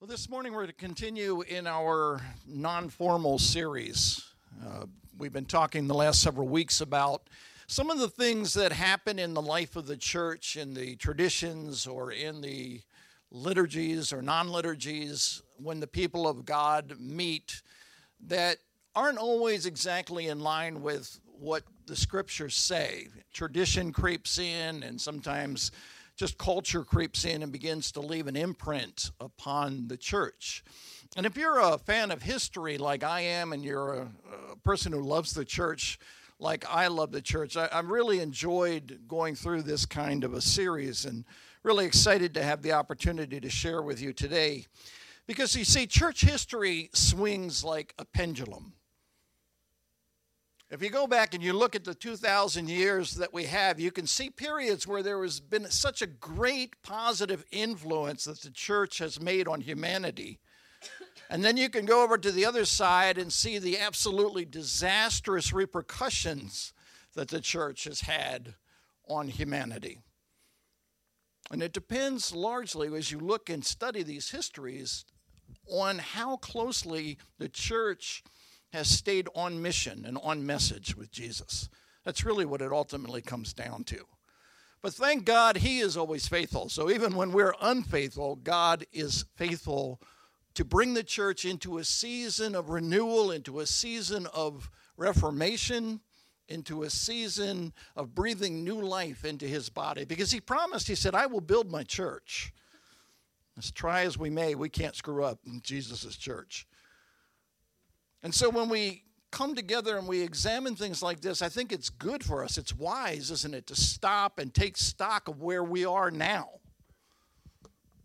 Well, this morning we're to continue in our non formal series. Uh, we've been talking the last several weeks about some of the things that happen in the life of the church, in the traditions, or in the liturgies or non liturgies when the people of God meet that aren't always exactly in line with what the scriptures say. Tradition creeps in, and sometimes just culture creeps in and begins to leave an imprint upon the church. And if you're a fan of history like I am, and you're a, a person who loves the church like I love the church, I, I really enjoyed going through this kind of a series and really excited to have the opportunity to share with you today. Because you see, church history swings like a pendulum. If you go back and you look at the 2,000 years that we have, you can see periods where there has been such a great positive influence that the church has made on humanity. And then you can go over to the other side and see the absolutely disastrous repercussions that the church has had on humanity. And it depends largely, as you look and study these histories, on how closely the church has stayed on mission and on message with Jesus. That's really what it ultimately comes down to. But thank God he is always faithful. So even when we're unfaithful, God is faithful to bring the church into a season of renewal, into a season of reformation, into a season of breathing new life into his body. Because he promised, he said, I will build my church. As try as we may, we can't screw up Jesus' church. And so when we come together and we examine things like this, I think it's good for us. It's wise, isn't it, to stop and take stock of where we are now,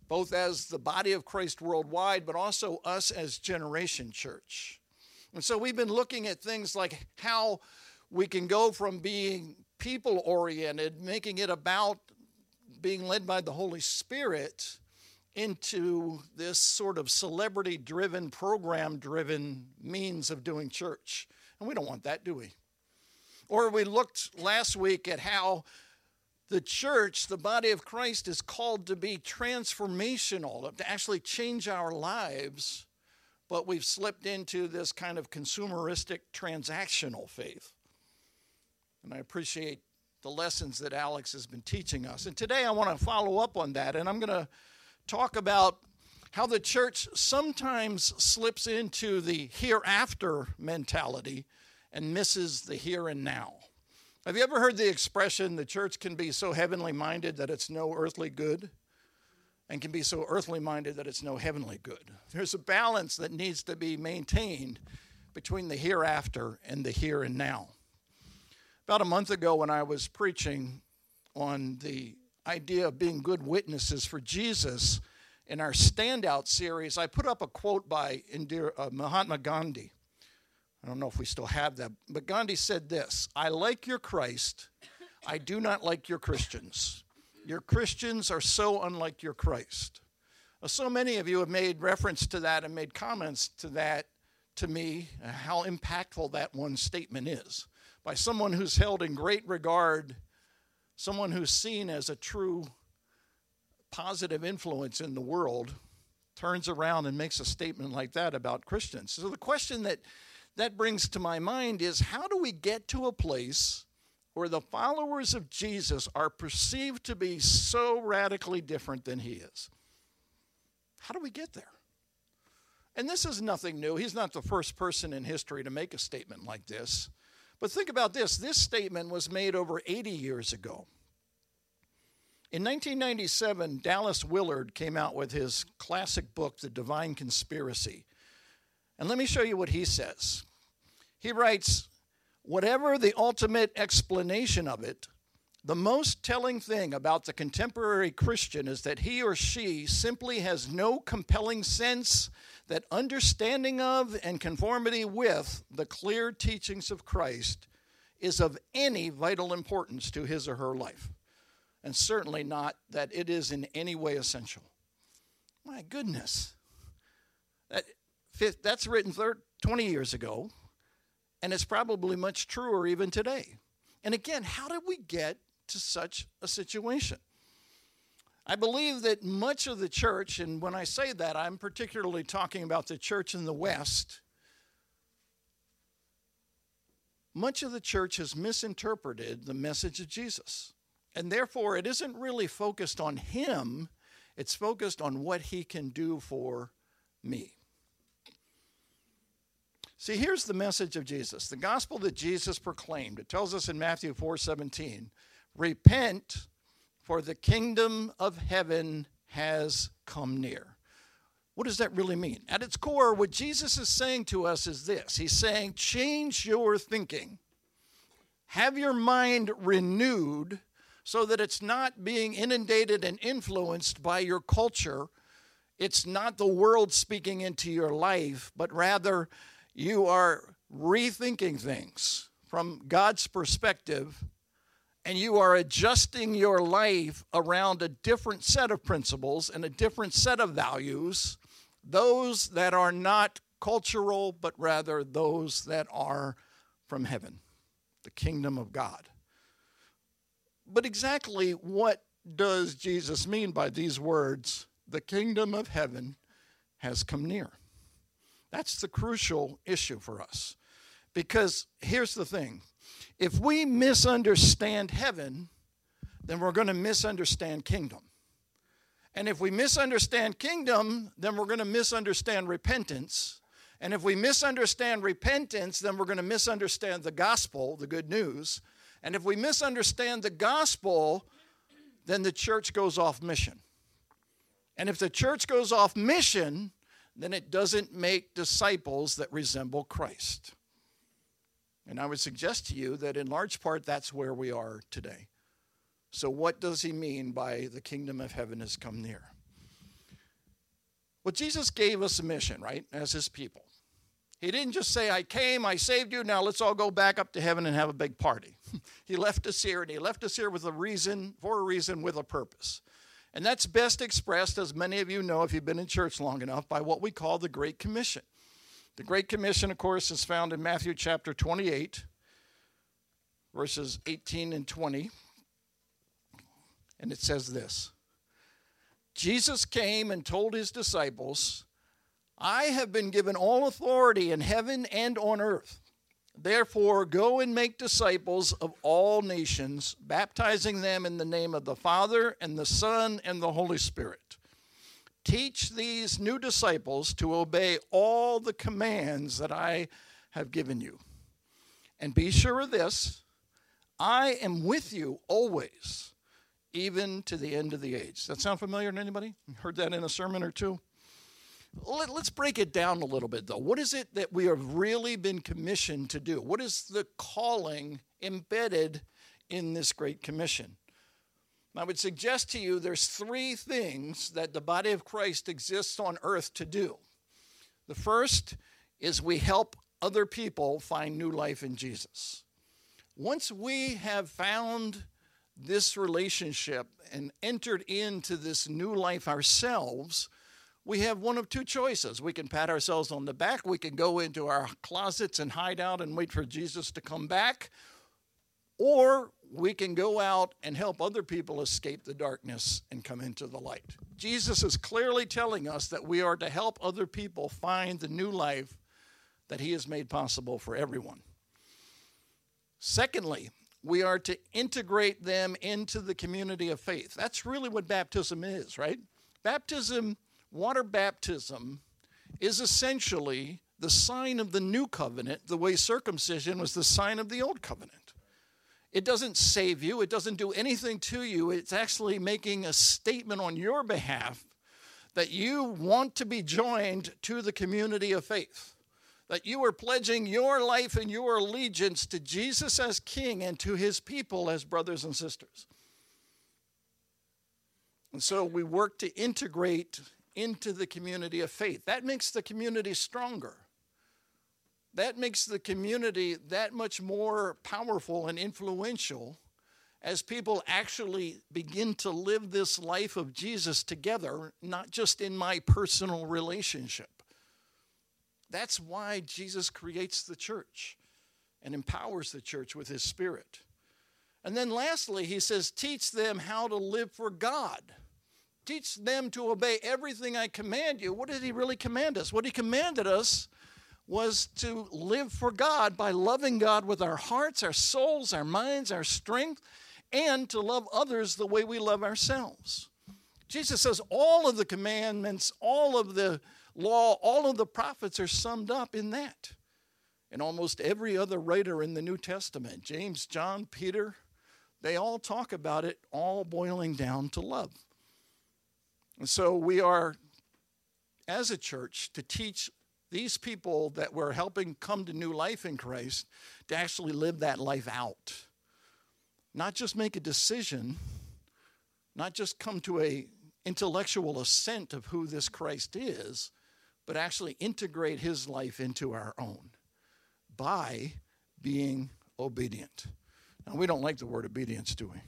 both as the body of Christ worldwide, but also us as Generation Church. And so we've been looking at things like how we can go from being people oriented, making it about being led by the Holy Spirit into this sort of celebrity driven, program driven means of doing church. And we don't want that, do we? Or we looked last week at how the church, the body of Christ, is called to be transformational, to actually change our lives, but we've slipped into this kind of consumeristic, transactional faith. And I appreciate the lessons that Alex has been teaching us. And today I want to follow up on that, and I'm going to talk about how the church sometimes slips into the hereafter mentality and misses the here and now. Have you ever heard the expression the church can be so heavenly minded that it's no earthly good? And can be so earthly minded that it's no heavenly good. There's a balance that needs to be maintained between the hereafter and the here and now. About a month ago, when I was preaching on the idea of being good witnesses for Jesus in our standout series, I put up a quote by Indira, uh, Mahatma Gandhi. I don't know if we still have that, but Gandhi said this I like your Christ, I do not like your Christians. Your Christians are so unlike your Christ. Well, so many of you have made reference to that and made comments to that to me, uh, how impactful that one statement is by someone who's held in great regard someone who's seen as a true positive influence in the world turns around and makes a statement like that about Christians. So the question that that brings to my mind is how do we get to a place where the followers of Jesus are perceived to be so radically different than he is? How do we get there? And this is nothing new. He's not the first person in history to make a statement like this. But think about this this statement was made over 80 years ago. In 1997, Dallas Willard came out with his classic book, The Divine Conspiracy. And let me show you what he says. He writes, Whatever the ultimate explanation of it, the most telling thing about the contemporary Christian is that he or she simply has no compelling sense that understanding of and conformity with the clear teachings of Christ is of any vital importance to his or her life, and certainly not that it is in any way essential. My goodness. That, that's written 30, 20 years ago, and it's probably much truer even today. And again, how did we get to such a situation? I believe that much of the church, and when I say that, I'm particularly talking about the church in the West, much of the church has misinterpreted the message of Jesus. And therefore, it isn't really focused on Him, it's focused on what He can do for me. See, here's the message of Jesus. The gospel that Jesus proclaimed. It tells us in Matthew 4:17, "Repent, for the kingdom of heaven has come near." What does that really mean? At its core, what Jesus is saying to us is this. He's saying, "Change your thinking. Have your mind renewed so that it's not being inundated and influenced by your culture. It's not the world speaking into your life, but rather you are rethinking things from God's perspective and you are adjusting your life around a different set of principles and a different set of values, those that are not cultural, but rather those that are from heaven, the kingdom of God. But exactly what does Jesus mean by these words? The kingdom of heaven has come near. That's the crucial issue for us. Because here's the thing if we misunderstand heaven, then we're going to misunderstand kingdom. And if we misunderstand kingdom, then we're going to misunderstand repentance. And if we misunderstand repentance, then we're going to misunderstand the gospel, the good news. And if we misunderstand the gospel, then the church goes off mission. And if the church goes off mission, then it doesn't make disciples that resemble Christ. And I would suggest to you that in large part that's where we are today. So, what does he mean by the kingdom of heaven has come near? Well, Jesus gave us a mission, right, as his people. He didn't just say, I came, I saved you, now let's all go back up to heaven and have a big party. he left us here, and he left us here with a reason, for a reason, with a purpose. And that's best expressed, as many of you know if you've been in church long enough, by what we call the Great Commission. The Great Commission, of course, is found in Matthew chapter 28, verses 18 and 20. And it says this Jesus came and told his disciples, I have been given all authority in heaven and on earth. Therefore, go and make disciples of all nations, baptizing them in the name of the Father, and the Son, and the Holy Spirit. Teach these new disciples to obey all the commands that I have given you. And be sure of this I am with you always, even to the end of the age. That sound familiar to anybody? Heard that in a sermon or two? Let, us break it down a little bit, though. What is it that we have really been commissioned to do? What is the calling embedded in this Great Commission? I would suggest to you there's three things that the body of Christ exists on earth to do. The first is we help other people find new life in Jesus. Once we have found this relationship and entered into this new life ourselves, we have one of two choices. We can pat ourselves on the back, we can go into our closets and hide out and wait for Jesus to come back, or we can go out and help other people escape the darkness and come into the light. Jesus is clearly telling us that we are to help other people find the new life that He has made possible for everyone. Secondly, we are to integrate them into the community of faith. That's really what baptism is, right? Baptism water baptism is essentially the sign of the new covenant, the way circumcision was the sign of the old covenant. It doesn't save you, it doesn't do anything to you. It's actually making a statement on your behalf that you want to be joined to the community of faith, that you are pledging your life and your allegiance to Jesus as King and to his people as brothers and sisters. And so we work to integrate into the community of faith. That makes the community stronger. That makes the community that much more powerful and influential as people actually begin to live this life of Jesus together, not just in my personal relationship. That's why Jesus creates the church and empowers the church with his spirit. And then lastly, he says, teach them how to live for God. teach them to obey everything I command you. What did he really command us? What he commanded us was to live for God by loving God with our hearts, our souls, our minds, our strength, and to love others the way we love ourselves. Jesus says all of the commandments, all of the law, all of the prophets are summed up in that. And almost every other writer in the New Testament, James, John, Peter, they all talk about it, all boiling down to love. And so we are, as a church, to teach these people that we're helping come to new life in Christ to actually live that life out. Not just make a decision, not just come to a intellectual assent of who this Christ is, but actually integrate his life into our own by being obedient. Now, we don't like the word obedience, do we?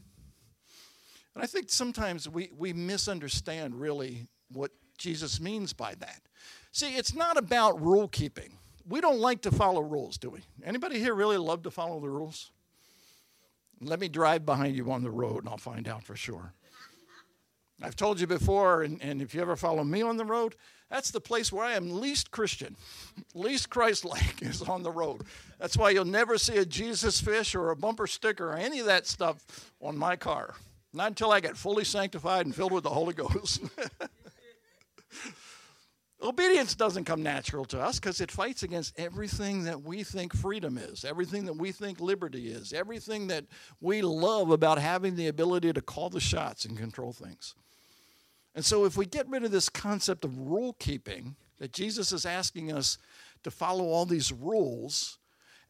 And I think sometimes we, we misunderstand really what Jesus means by that. See, it's not about rule keeping. We don't like to follow rules, do we? Anybody here really love to follow the rules? Let me drive behind you on the road and I'll find out for sure. I've told you before, and, and if you ever follow me on the road, that's the place where I am least Christian, least Christ like is on the road. That's why you'll never see a Jesus fish or a bumper sticker or any of that stuff on my car. Not until I get fully sanctified and filled with the Holy Ghost. Obedience doesn't come natural to us because it fights against everything that we think freedom is, everything that we think liberty is, everything that we love about having the ability to call the shots and control things. And so, if we get rid of this concept of rule keeping, that Jesus is asking us to follow all these rules,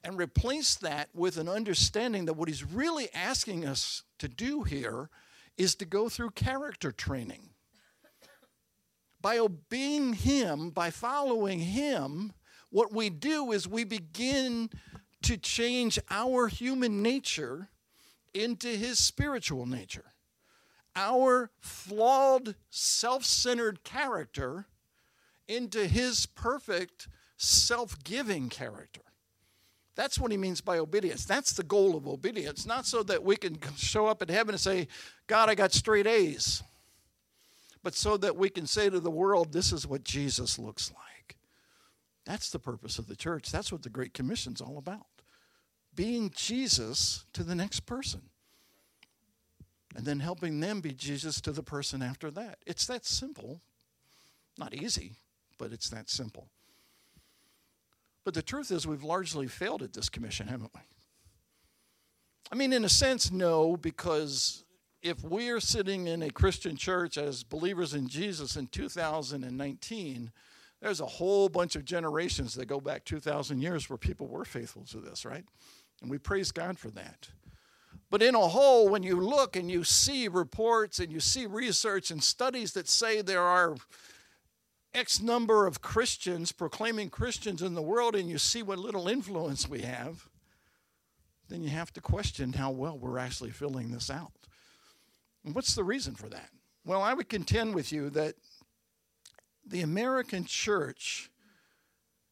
and replace that with an understanding that what he's really asking us to do here is to go through character training by obeying Him, by following Him, what we do is we begin to change our human nature into His spiritual nature. Our flawed, self centered character into His perfect, self giving character. That's what he means by obedience. That's the goal of obedience, not so that we can show up in heaven and say, God, I got straight A's but so that we can say to the world, this is what Jesus looks like. That's the purpose of the church. That's what the Great Commission's all about. Being Jesus to the next person. And then helping them be Jesus to the person after that. It's that simple. Not easy, but it's that simple. But the truth is, we've largely failed at this commission, haven't we? I mean, in a sense, no, because if we're sitting in a Christian church as believers in Jesus in 2019, there's a whole bunch of generations that go back 2,000 years where people were faithful to this, right? And we praise God for that. But in a whole, when you look and you see reports and you see research and studies that say there are X number of Christians proclaiming Christians in the world, and you see what little influence we have, then you have to question how well we're actually filling this out. And what's the reason for that? Well, I would contend with you that the American church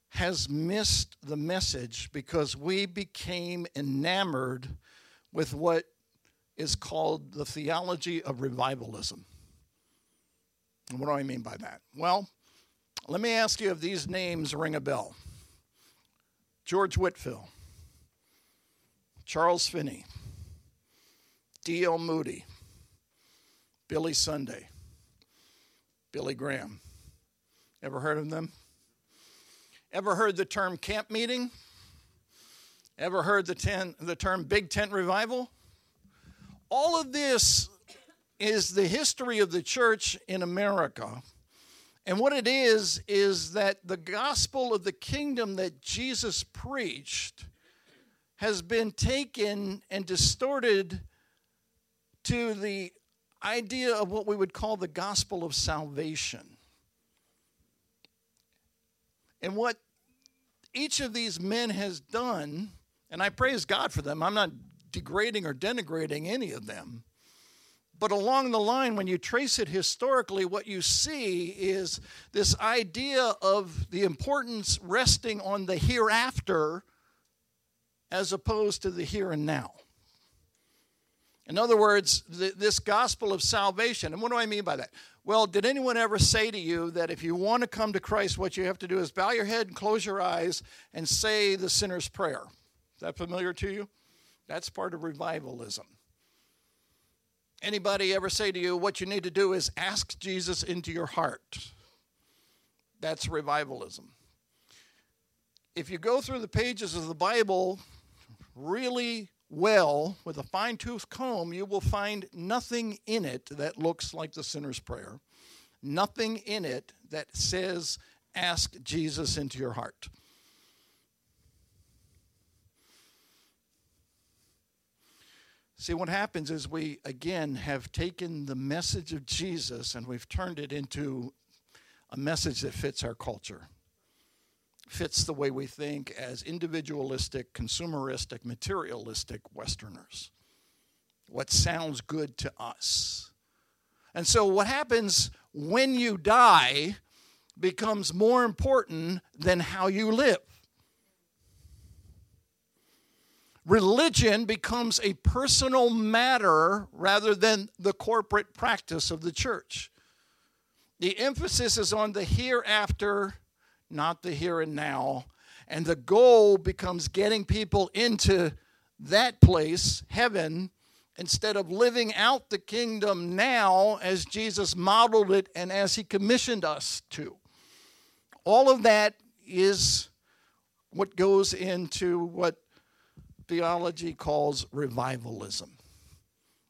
has missed the message because we became enamored with what is called the theology of revivalism. And what do I mean by that? Well, let me ask you if these names ring a bell George Whitefield, Charles Finney, D.L. Moody, Billy Sunday, Billy Graham. Ever heard of them? Ever heard the term camp meeting? Ever heard the, ten, the term big tent revival? All of this is the history of the church in America. And what it is, is that the gospel of the kingdom that Jesus preached has been taken and distorted to the idea of what we would call the gospel of salvation. And what each of these men has done, and I praise God for them, I'm not degrading or denigrating any of them. But along the line, when you trace it historically, what you see is this idea of the importance resting on the hereafter as opposed to the here and now. In other words, the, this gospel of salvation, and what do I mean by that? Well, did anyone ever say to you that if you want to come to Christ, what you have to do is bow your head and close your eyes and say the sinner's prayer? Is that familiar to you? That's part of revivalism. Anybody ever say to you, what you need to do is ask Jesus into your heart? That's revivalism. If you go through the pages of the Bible really well with a fine tooth comb, you will find nothing in it that looks like the sinner's prayer, nothing in it that says, Ask Jesus into your heart. See, what happens is we, again, have taken the message of Jesus and we've turned it into a message that fits our culture, fits the way we think as individualistic, consumeristic, materialistic Westerners. What sounds good to us. And so, what happens when you die becomes more important than how you live. religion becomes a personal matter rather than the corporate practice of the church. The emphasis is on the hereafter, not the here and now. And the goal becomes getting people into that place, heaven, instead of living out the kingdom now as Jesus modeled it and as he commissioned us to. All of that is what goes into what theology calls revivalism.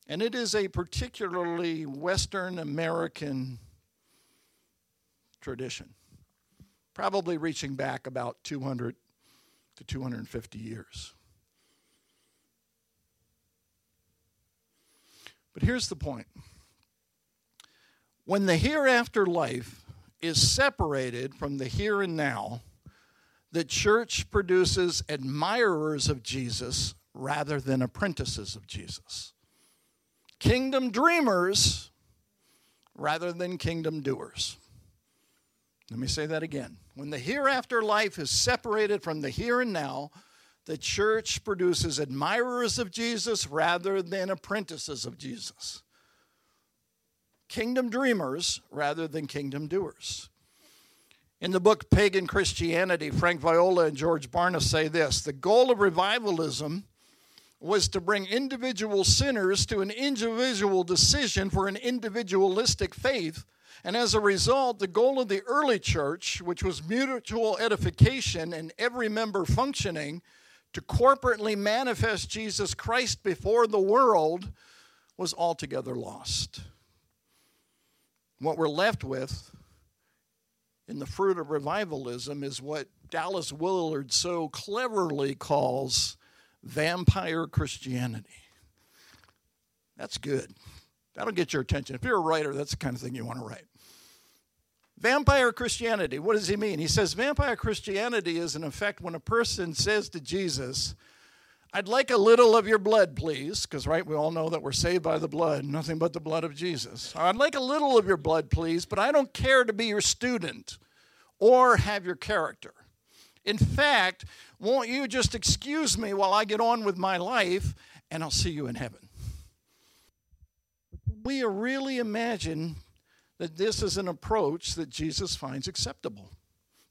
And it is a particularly Western American tradition, probably reaching back about 200 to 250 years. But here's the point when the hereafter life is separated from the here and now, the church produces admirers of Jesus rather than apprentices of Jesus. Kingdom dreamers rather than kingdom doers. Let me say that again. When the hereafter life is separated from the here and now, the church produces admirers of Jesus rather than apprentices of Jesus. Kingdom dreamers rather than kingdom doers. In the book Pagan Christianity, Frank Viola and George Barna say this The goal of revivalism was to bring individual sinners to an individual decision for an individualistic faith. And as a result, the goal of the early church, which was mutual edification and every member functioning to corporately manifest Jesus Christ before the world, was altogether lost. What we're left with in the fruit of revivalism is what Dallas Willard so cleverly calls vampire Christianity. That's good. That'll get your attention. If you're a writer, that's the kind of thing you want to write. Vampire Christianity, what does he mean? He says vampire Christianity is, in effect, when a person says to Jesus, I'd like a little of your blood, please, because, right, we all know that we're saved by the blood, nothing but the blood of Jesus. I'd like a little of your blood, please, but I don't care to be your student or have your character. In fact, won't you just excuse me while I get on with my life and I'll see you in heaven? We really imagine that this is an approach that Jesus finds acceptable.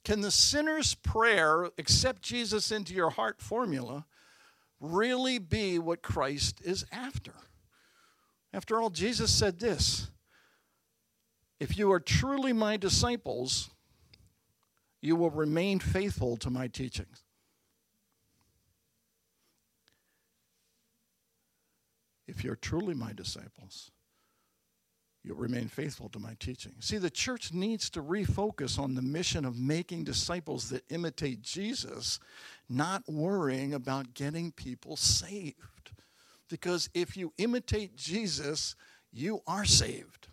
Can the sinner's prayer, accept Jesus into your heart formula, really be what Christ is after? After all, Jesus said this If you are truly my disciples, you will remain faithful to my teachings. If you're truly my disciples, you'll remain faithful to my teaching. See, the church needs to refocus on the mission of making disciples that imitate Jesus, not worrying about getting people saved. Because if you imitate Jesus, you are saved.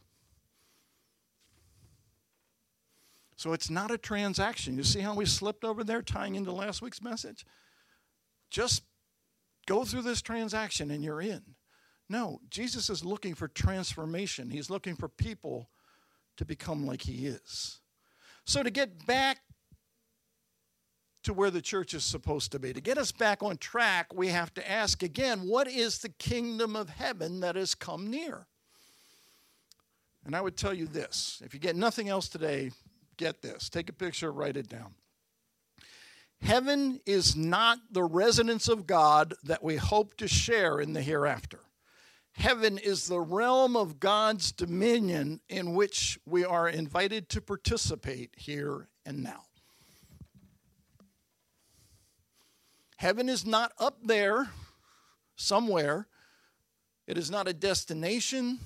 So it's not a transaction. You see how we slipped over there tying into last week's message? Just go through this transaction and you're in. No, Jesus is looking for transformation. He's looking for people to become like he is. So, to get back to where the church is supposed to be, to get us back on track, we have to ask again what is the kingdom of heaven that has come near? And I would tell you this if you get nothing else today, get this. Take a picture, write it down. Heaven is not the residence of God that we hope to share in the hereafter. Heaven is the realm of God's dominion in which we are invited to participate here and now. Heaven is not up there somewhere, it is not a destination,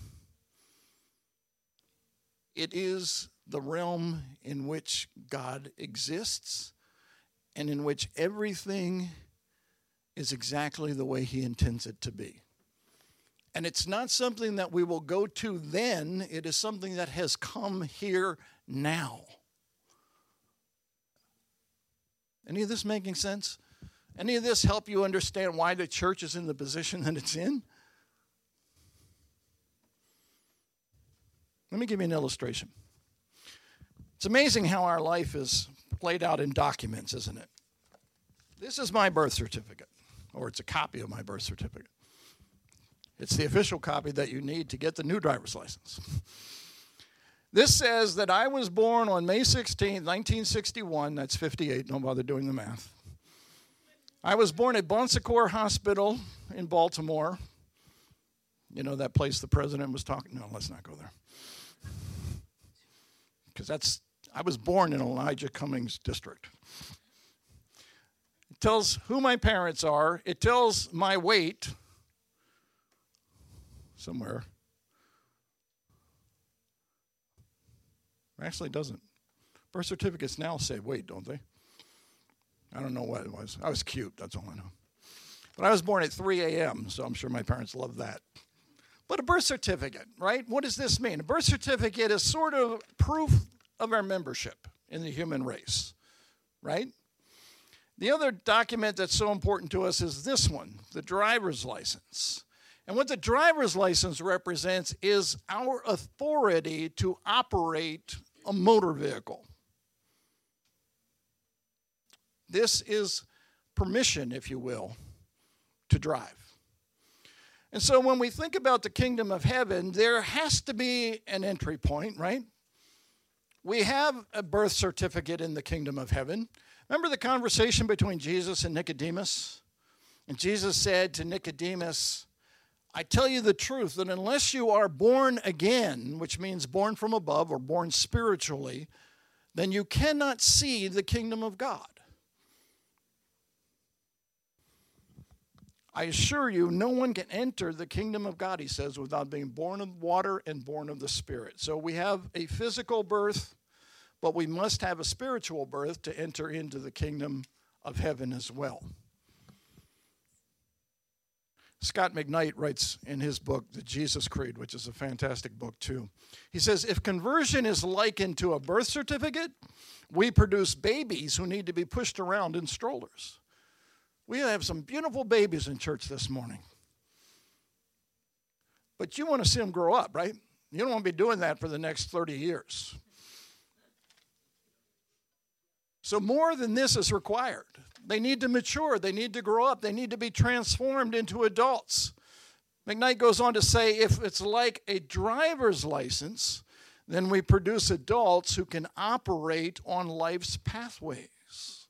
it is the realm in which God exists and in which everything is exactly the way He intends it to be. And it's not something that we will go to then, it is something that has come here now. Any of this making sense? Any of this help you understand why the church is in the position that it's in? Let me give you an illustration. It's amazing how our life is played out in documents, isn't it? This is my birth certificate, or it's a copy of my birth certificate. It's the official copy that you need to get the new driver's license. This says that I was born on May 16, 1961. That's 58. Don't bother doing the math. I was born at Bon Secours Hospital in Baltimore. You know that place the president was talking. No, let's not go there. Because that's I was born in Elijah Cummings district. It tells who my parents are. It tells my weight somewhere. Actually, doesn't. Birth certificates now say weight, don't they? I don't know what it was. I was cute, that's all I know. But I was born at 3 a.m., so I'm sure my parents loved that. But a birth certificate, right? What does this mean? A birth certificate is sort of proof of our membership in the human race, right? The other document that's so important to us is this one the driver's license. And what the driver's license represents is our authority to operate a motor vehicle. This is permission, if you will, to drive. And so when we think about the kingdom of heaven, there has to be an entry point, right? We have a birth certificate in the kingdom of heaven. Remember the conversation between Jesus and Nicodemus? And Jesus said to Nicodemus, I tell you the truth that unless you are born again, which means born from above or born spiritually, then you cannot see the kingdom of God. I assure you, no one can enter the kingdom of God, he says, without being born of water and born of the Spirit. So we have a physical birth, but we must have a spiritual birth to enter into the kingdom of heaven as well. Scot McKnight writes in his book, The Jesus Creed, which is a fantastic book too. He says, If conversion is likened to a birth certificate, we produce babies who need to be pushed around in strollers. We have some beautiful babies in church this morning. But you want to see them grow up, right? You don't want to be doing that for the next 30 years. So, more than this is required. They need to mature, they need to grow up, they need to be transformed into adults. McKnight goes on to say if it's like a driver's license, then we produce adults who can operate on life's pathways.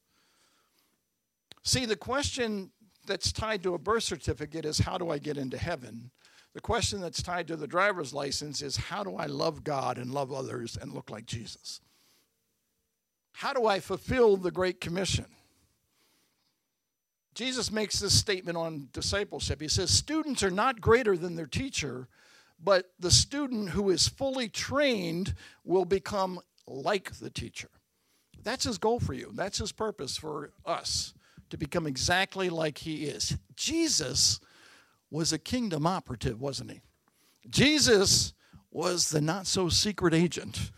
See, the question that's tied to a birth certificate is how do I get into heaven? The question that's tied to the driver's license is how do I love God and love others and look like Jesus? How do I fulfill the Great Commission? Jesus makes this statement on discipleship. He says, Students are not greater than their teacher, but the student who is fully trained will become like the teacher. That's his goal for you. That's his purpose for us to become exactly like he is. Jesus was a kingdom operative, wasn't he? Jesus was the not so secret agent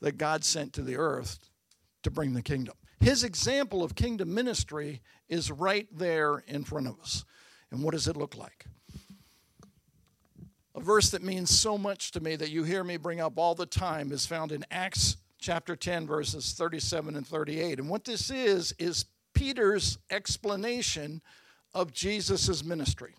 that God sent to the earth to bring the kingdom. His example of kingdom ministry is right there in front of us. And what does it look like? A verse that means so much to me that you hear me bring up all the time is found in Acts chapter 10, verses 37 and 38. And what this is, is Peter's explanation of Jesus' ministry.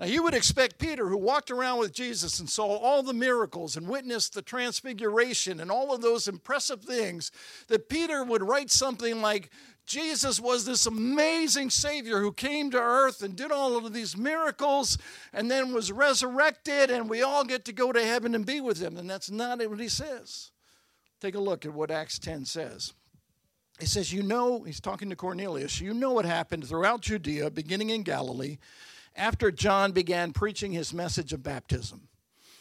Now, you would expect Peter, who walked around with Jesus and saw all the miracles and witnessed the transfiguration and all of those impressive things, that Peter would write something like, Jesus was this amazing Savior who came to earth and did all of these miracles and then was resurrected, and we all get to go to heaven and be with him. And that's not what he says. Take a look at what Acts 10 says. He says, You know, he's talking to Cornelius, you know what happened throughout Judea, beginning in Galilee after John began preaching his message of baptism.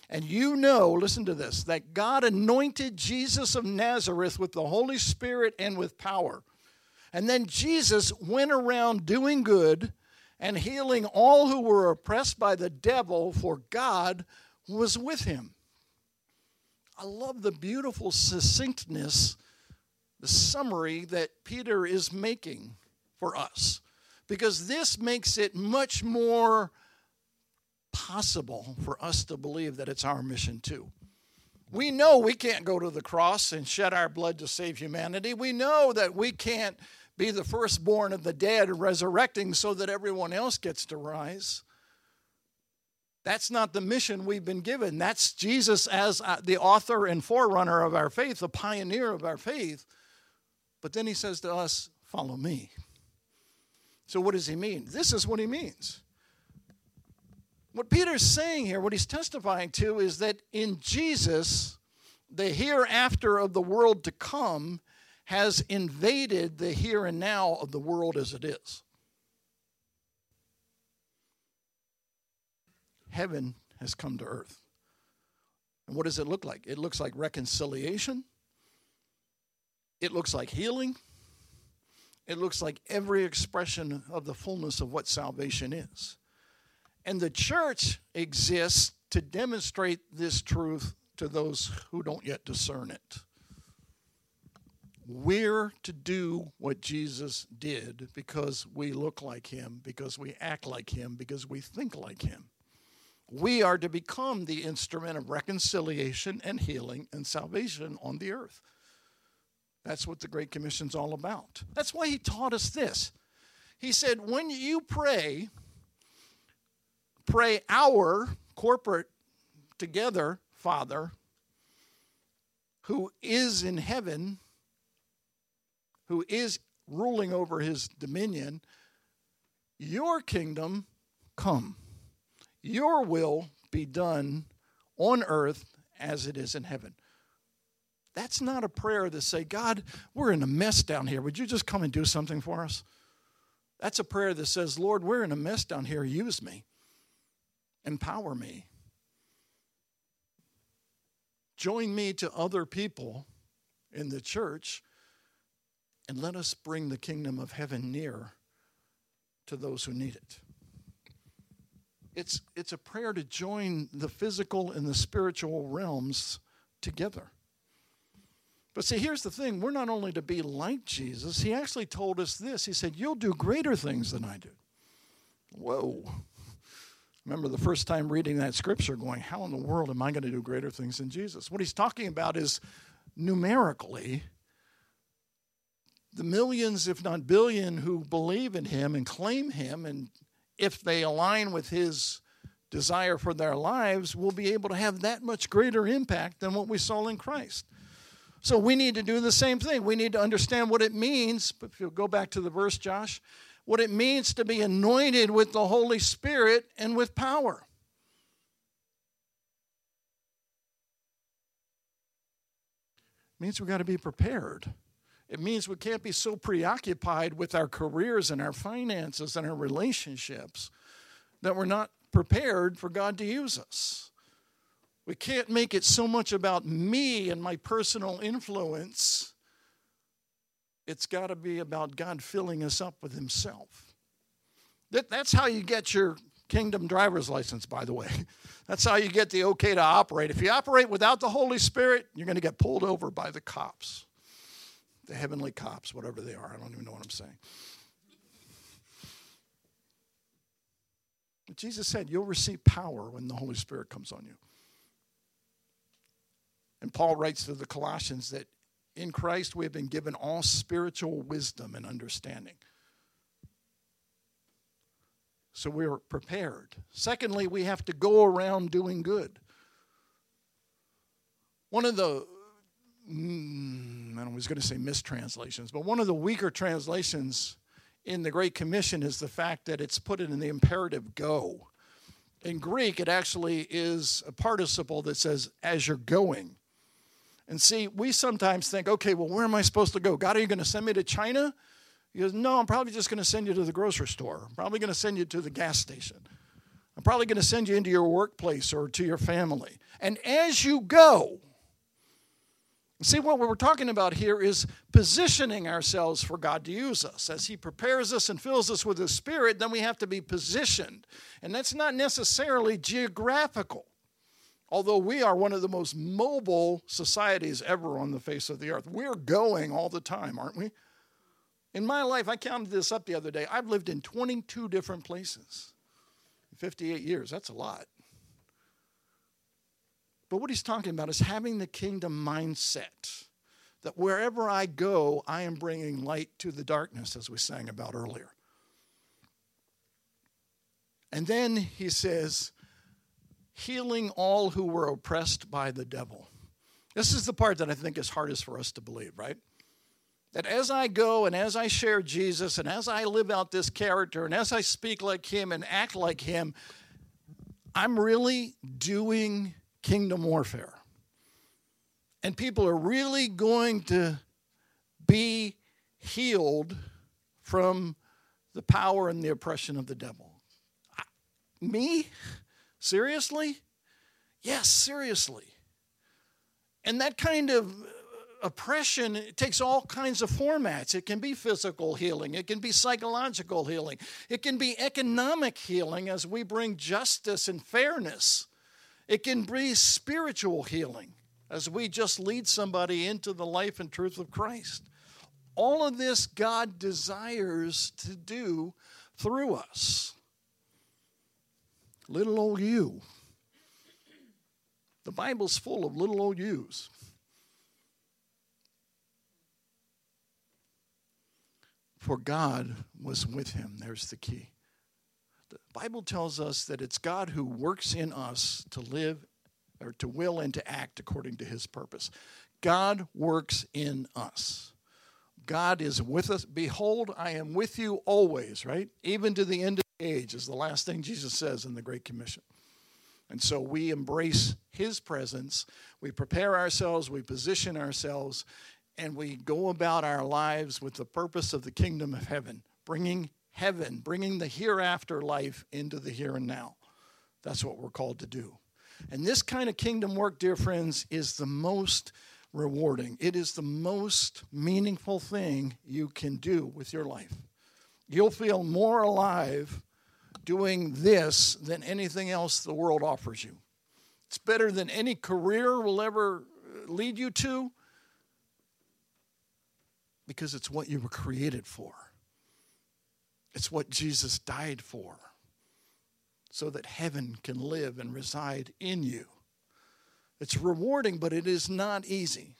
And you know, listen to this, that God anointed Jesus of Nazareth with the Holy Spirit and with power. And then Jesus went around doing good and healing all who were oppressed by the devil, for God was with him. I love the beautiful succinctness, the summary that Peter is making for us because this makes it much more possible for us to believe that it's our mission too. We know we can't go to the cross and shed our blood to save humanity. We know that we can't be the firstborn of the dead resurrecting so that everyone else gets to rise. That's not the mission we've been given. That's Jesus as uh, the author and forerunner of our faith, the pioneer of our faith. But then he says to us, Follow me. So, what does he mean? This is what he means. What Peter's saying here, what he's testifying to, is that in Jesus, the hereafter of the world to come has invaded the here and now of the world as it is. Heaven has come to earth. And what does it look like? It looks like reconciliation, it looks like healing, it looks like every expression of the fullness of what salvation is. And the church exists to demonstrate this truth to those who don't yet discern it. We're to do what Jesus did because we look like him, because we act like him, because we think like him. We are to become the instrument of reconciliation and healing and salvation on the earth. That's what the Great Commission's all about. That's why he taught us this. He said, when you pray, pray our corporate together Father who is in heaven, who is ruling over his dominion, your kingdom come. Your will be done on earth as it is in heaven. That's not a prayer to say, God, we're in a mess down here. Would you just come and do something for us? That's a prayer that says, Lord, we're in a mess down here. Use me, empower me. Join me to other people in the church and let us bring the kingdom of heaven near to those who need it. It's, it's a prayer to join the physical and the spiritual realms together. But see, here's the thing we're not only to be like Jesus, he actually told us this. He said, You'll do greater things than I do. Whoa. Remember the first time reading that scripture, going, How in the world am I going to do greater things than Jesus? What he's talking about is numerically the millions, if not billion, who believe in him and claim him, and if they align with his desire for their lives, will be able to have that much greater impact than what we saw in Christ. So we need to do the same thing. We need to understand what it means. But If you go back to the verse, Josh, what it means to be anointed with the Holy Spirit and with power. It means we've got to be prepared. It means we can't be so preoccupied with our careers and our finances and our relationships that we're not prepared for God to use us. We can't make it so much about me and my personal influence. It's got to be about God filling us up with Himself. That, that's how you get your kingdom driver's license, by the way. That's how you get the okay to operate. If you operate without the Holy Spirit, you're going to get pulled over by the cops, the heavenly cops, whatever they are. I don't even know what I'm saying. But Jesus said, You'll receive power when the Holy Spirit comes on you. And Paul writes to the Colossians that in Christ we have been given all spiritual wisdom and understanding. so we're prepared. Secondly, we have to go around doing good. One of the, mm, I was going to say mistranslations, but one of the weaker translations in the Great Commission is the fact that it's put in the imperative go. In Greek, it actually is a participle that says, as you're going. And see, we sometimes think, okay, well, where am I supposed to go? God, are you going to send me to China? He goes, no, I'm probably just going to send you to the grocery store. I'm probably going to send you to the gas station. I'm probably going to send you into your workplace or to your family. And as you go, see what we're talking about here is positioning ourselves for God to use us. As He prepares us and fills us with His Spirit, then we have to be positioned. And that's not necessarily geographical. Although we are one of the most mobile societies ever on the face of the earth, we're going all the time, aren't we? In my life, I counted this up the other day. I've lived in 22 different places in 58 years. That's a lot. But what he's talking about is having the kingdom mindset that wherever I go, I am bringing light to the darkness, as we sang about earlier. And then he says, healing all who were oppressed by the devil. This is the part that I think is hardest for us to believe, right? That as I go and as I share Jesus and as I live out this character and as I speak like him and act like him, I'm really doing kingdom warfare. And people are really going to be healed from the power and the oppression of the devil. Me? Seriously? Yes, seriously. And that kind of uh, oppression it takes all kinds of formats. It can be physical healing, it can be psychological healing, it can be economic healing as we bring justice and fairness. It can be spiritual healing as we just lead somebody into the life and truth of Christ. All of this God desires to do through us. Little old you. The Bible's full of little old yous. For God was with him. There's the key. The Bible tells us that it's God who works in us to live or to will and to act according to his purpose. God works in us. God is with us. Behold, I am with you always, right? Even to the end age, is the last thing Jesus says in the Great Commission. And so we embrace his presence, we prepare ourselves, we position ourselves, and we go about our lives with the purpose of the kingdom of heaven, bringing heaven, bringing the hereafter life into the here and now. That's what we're called to do. And this kind of kingdom work, dear friends, is the most rewarding. It is the most meaningful thing you can do with your life. You'll feel more alive doing this than anything else the world offers you. It's better than any career will ever uh, lead you to because it's what you were created for. It's what Jesus died for, so that heaven can live and reside in you. It's rewarding, but it is not easy.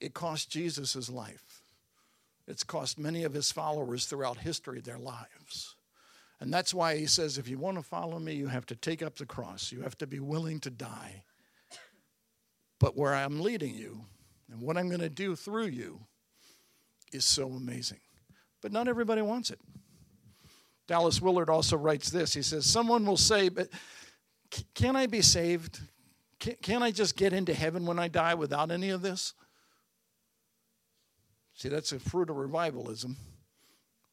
It cost Jesus his life. It's cost many of his followers throughout history their lives. And that's why he says if you want to follow me, you have to take up the cross. You have to be willing to die. But where I'm leading you and what I'm going to do through you is so amazing. But not everybody wants it. Dallas Willard also writes this. He says, Someone will say, But can I be saved? Can I just get into heaven when I die without any of this? See, that's a fruit of revivalism.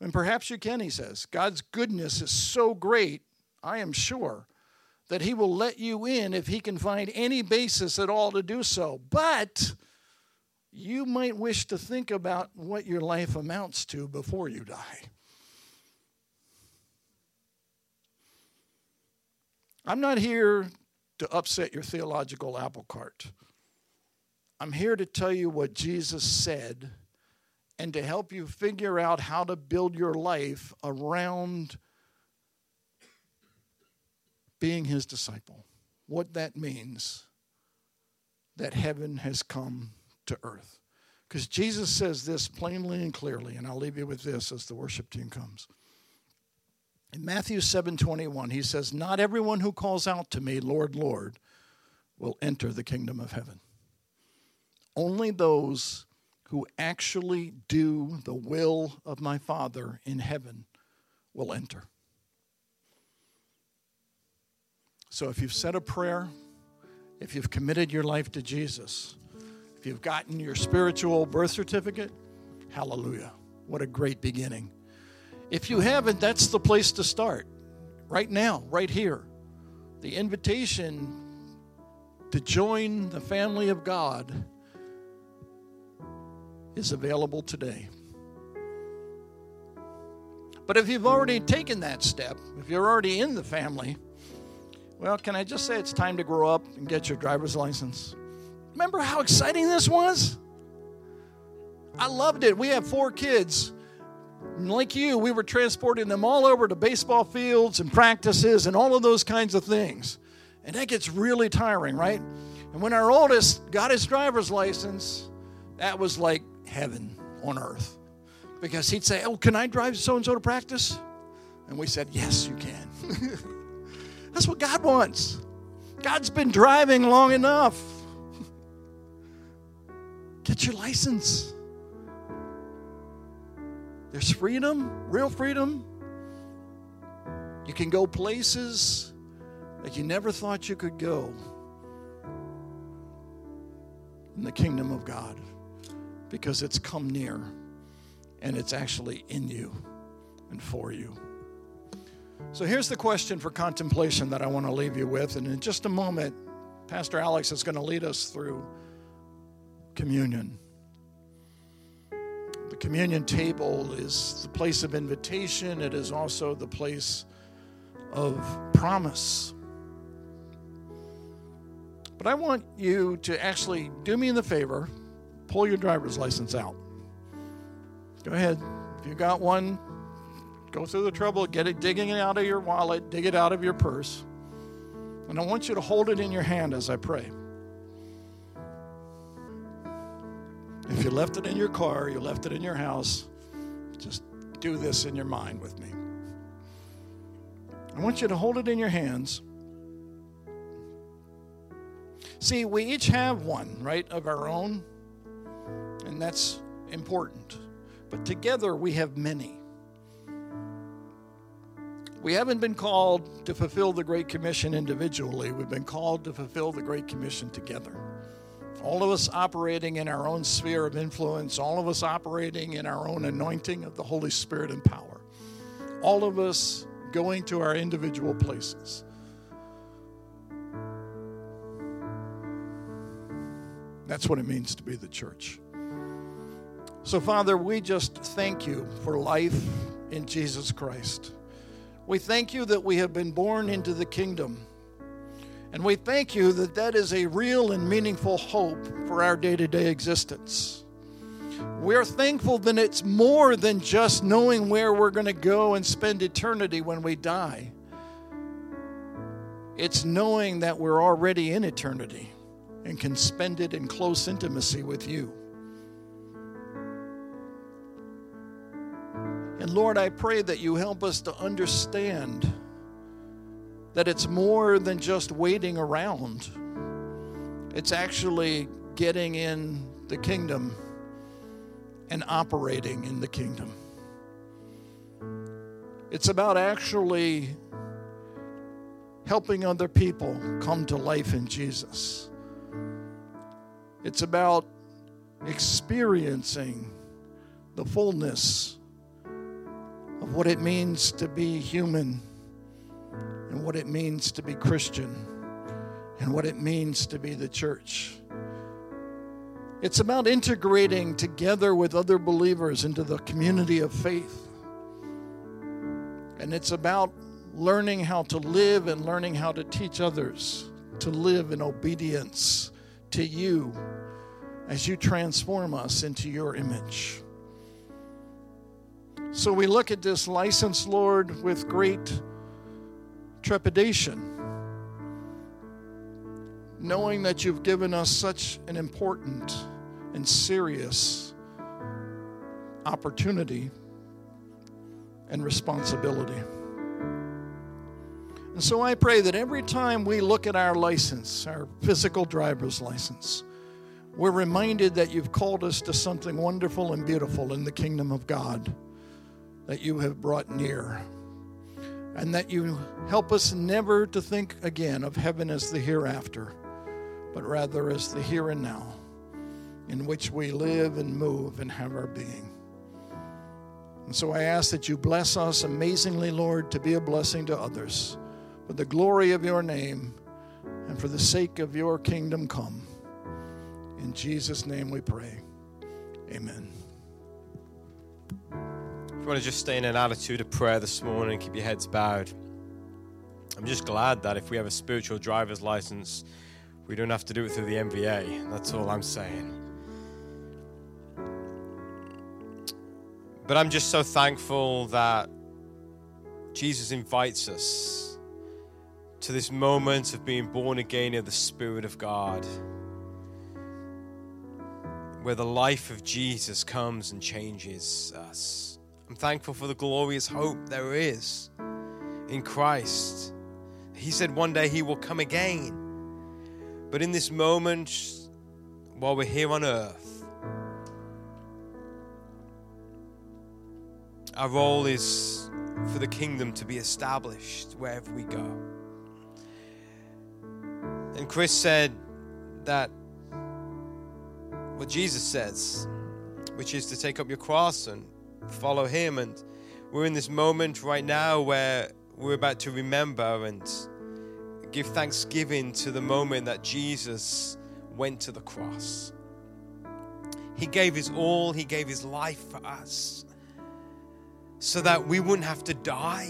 And perhaps you can, he says. God's goodness is so great, I am sure, that he will let you in if he can find any basis at all to do so. But you might wish to think about what your life amounts to before you die. I'm not here to upset your theological apple cart. I'm here to tell you what Jesus said and to help you figure out how to build your life around being his disciple. What that means that heaven has come to earth. Because Jesus says this plainly and clearly, and I'll leave you with this as the worship team comes. In Matthew 7 21, he says, Not everyone who calls out to me, Lord, Lord, will enter the kingdom of heaven. Only those who actually do the will of my Father in heaven will enter. So if you've said a prayer, if you've committed your life to Jesus, if you've gotten your spiritual birth certificate, hallelujah. What a great beginning. If you haven't, that's the place to start. Right now, right here. The invitation to join the family of God is available today. But if you've already taken that step, if you're already in the family, well, can I just say it's time to grow up and get your driver's license? Remember how exciting this was? I loved it. We have four kids. And Like you, we were transporting them all over to baseball fields and practices and all of those kinds of things. And that gets really tiring, right? And when our oldest got his driver's license, that was like heaven on earth. Because he'd say, Oh, can I drive so and so to practice? And we said, Yes, you can. That's what God wants. God's been driving long enough. Get your license. There's freedom, real freedom. You can go places that you never thought you could go in the kingdom of God because it's come near and it's actually in you and for you. So here's the question for contemplation that I want to leave you with. And in just a moment, Pastor Alex is going to lead us through communion. The communion table is the place of invitation, it is also the place of promise. But I want you to actually do me the favor pull your driver's license out. Go ahead. If you got one, go through the trouble, get it, digging it out of your wallet, dig it out of your purse. And I want you to hold it in your hand as I pray. If you left it in your car, you left it in your house, just do this in your mind with me. I want you to hold it in your hands. See, we each have one, right, of our own and that's important. But together we have many. We haven't been called to fulfill the Great Commission individually, we've been called to fulfill the Great Commission together. All of us operating in our own sphere of influence, all of us operating in our own anointing of the Holy Spirit and power, all of us going to our individual places. That's what it means to be the church. So, Father, we just thank you for life in Jesus Christ. We thank you that we have been born into the kingdom. And we thank you that that is a real and meaningful hope for our day to day existence. We're thankful that it's more than just knowing where we're going to go and spend eternity when we die. It's knowing that we're already in eternity and can spend it in close intimacy with you. And Lord, I pray that you help us to understand that it's more than just waiting around, it's actually getting in the kingdom and operating in the kingdom. It's about actually helping other people come to life in Jesus. It's about experiencing the fullness of what it means to be human and what it means to be Christian and what it means to be the church. It's about integrating together with other believers into the community of faith. And it's about learning how to live and learning how to teach others to live in obedience to you as you transform us into your image. So we look at this license, Lord, with great trepidation, knowing that you've given us such an important and serious opportunity and responsibility. And so I pray that every time we look at our license, our physical driver's license, we're reminded that you've called us to something wonderful and beautiful in the kingdom of God that you have brought near. And that you help us never to think again of heaven as the hereafter, but rather as the here and now, in which we live and move and have our being. And so I ask that you bless us amazingly, Lord, to be a blessing to others for the glory of your name and for the sake of your kingdom come. In Jesus' name we pray. Amen. You want to just stay in an attitude of prayer this morning, keep your heads bowed. I'm just glad that if we have a spiritual driver's license, we don't have to do it through the MVA. That's all I'm saying. But I'm just so thankful that Jesus invites us to this moment of being born again of the Spirit of God, where the life of Jesus comes and changes us. I'm thankful for the glorious hope there is in Christ. He said one day he will come again. But in this moment, while we're here on earth, Our role is for the kingdom to be established wherever we go. And Chris said that what Jesus says, which is to take up your cross and follow Him. And we're in this moment right now where we're about to remember and give thanksgiving to the moment that Jesus went to the cross. He gave His all, He gave His life for us so that we wouldn't have to die.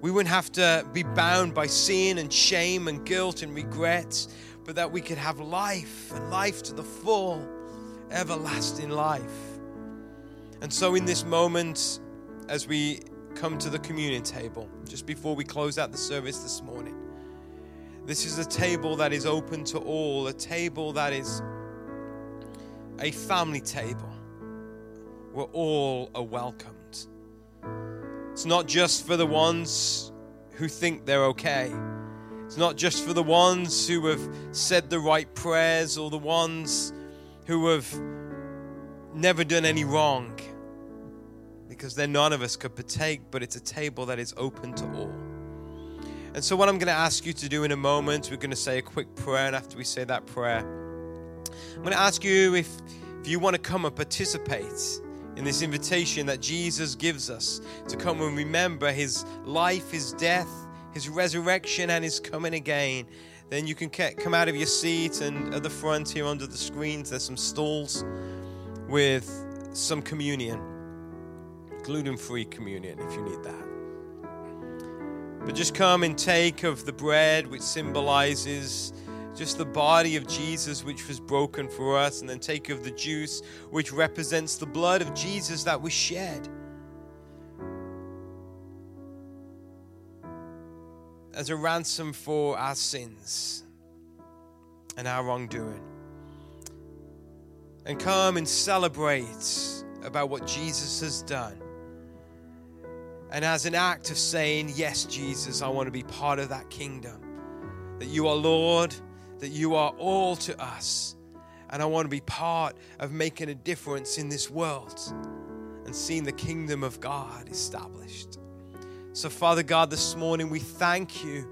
We wouldn't have to be bound by sin and shame and guilt and regret, but that we could have life and life to the full, everlasting life. And so, in this moment, as we come to the communion table, just before we close out the service this morning, this is a table that is open to all, a table that is a family table where all are welcomed. It's not just for the ones who think they're okay. It's not just for the ones who have said the right prayers or the ones who have never done any wrong. Because then none of us could partake, but it's a table that is open to all. And so, what I'm going to ask you to do in a moment, we're going to say a quick prayer. And after we say that prayer, I'm going to ask you if, if you want to come and participate in this invitation that Jesus gives us to come and remember his life, his death, his resurrection, and his coming again, then you can come out of your seat and at the front here under the screens, there's some stalls with some communion, gluten free communion if you need that. But just come and take of the bread, which symbolizes just the body of Jesus, which was broken for us, and then take of the juice, which represents the blood of Jesus that was shed. As a ransom for our sins and our wrongdoing. And come and celebrate about what Jesus has done. And as an act of saying, Yes, Jesus, I want to be part of that kingdom. That you are Lord that you are all to us. And I want to be part of making a difference in this world and seeing the kingdom of God established. So, Father God, this morning we thank you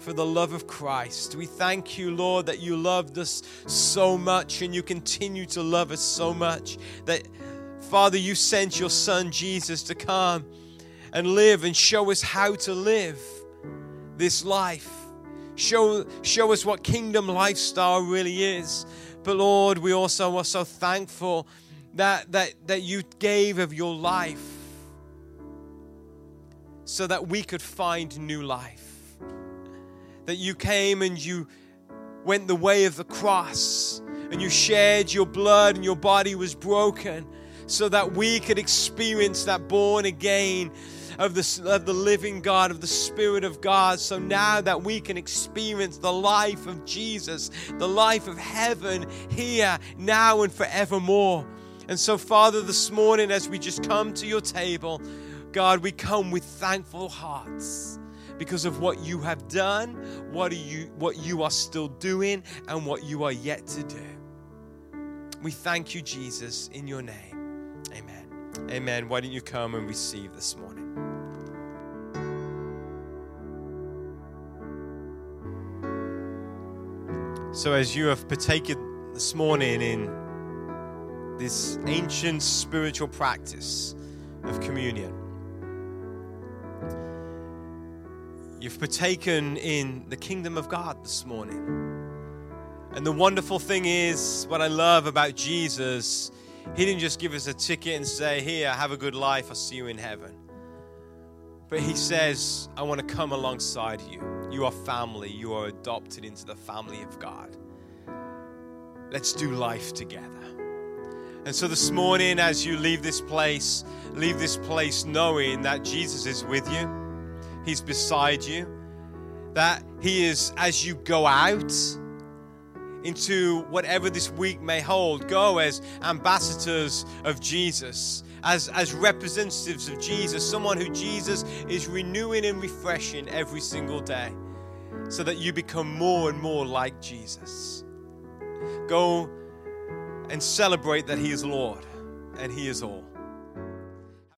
for the love of Christ. We thank you, Lord, that you loved us so much and you continue to love us so much. That, Father, you sent your Son Jesus to come and live and show us how to live this life. Show, show us what kingdom lifestyle really is. But Lord, we also are so thankful that, that, that you gave of your life so that we could find new life. That you came and you went the way of the cross and you shared your blood and your body was broken so that we could experience that born again of the, of the living God, of the Spirit of God. So now that we can experience the life of Jesus, the life of heaven here, now, and forevermore. And so, Father, this morning, as we just come to your table, God, we come with thankful hearts because of what you have done, what, are you, what you are still doing, and what you are yet to do. We thank you, Jesus, in your name. Amen. Amen. Why don't you come and receive this morning? So, as you have partaken this morning in this ancient spiritual practice of communion, you've partaken in the kingdom of God this morning. And the wonderful thing is, what I love about Jesus, he didn't just give us a ticket and say, Here, have a good life, I'll see you in heaven. But he says, I want to come alongside you. You are family, you are adopted into the family of God. Let's do life together. And so this morning, as you leave this place, leave this place knowing that Jesus is with you, He's beside you, that He is as you go out into whatever this week may hold. Go as ambassadors of Jesus, as, as representatives of Jesus, someone who Jesus is renewing and refreshing every single day so that you become more and more like Jesus. Go and celebrate that He is Lord and He is all.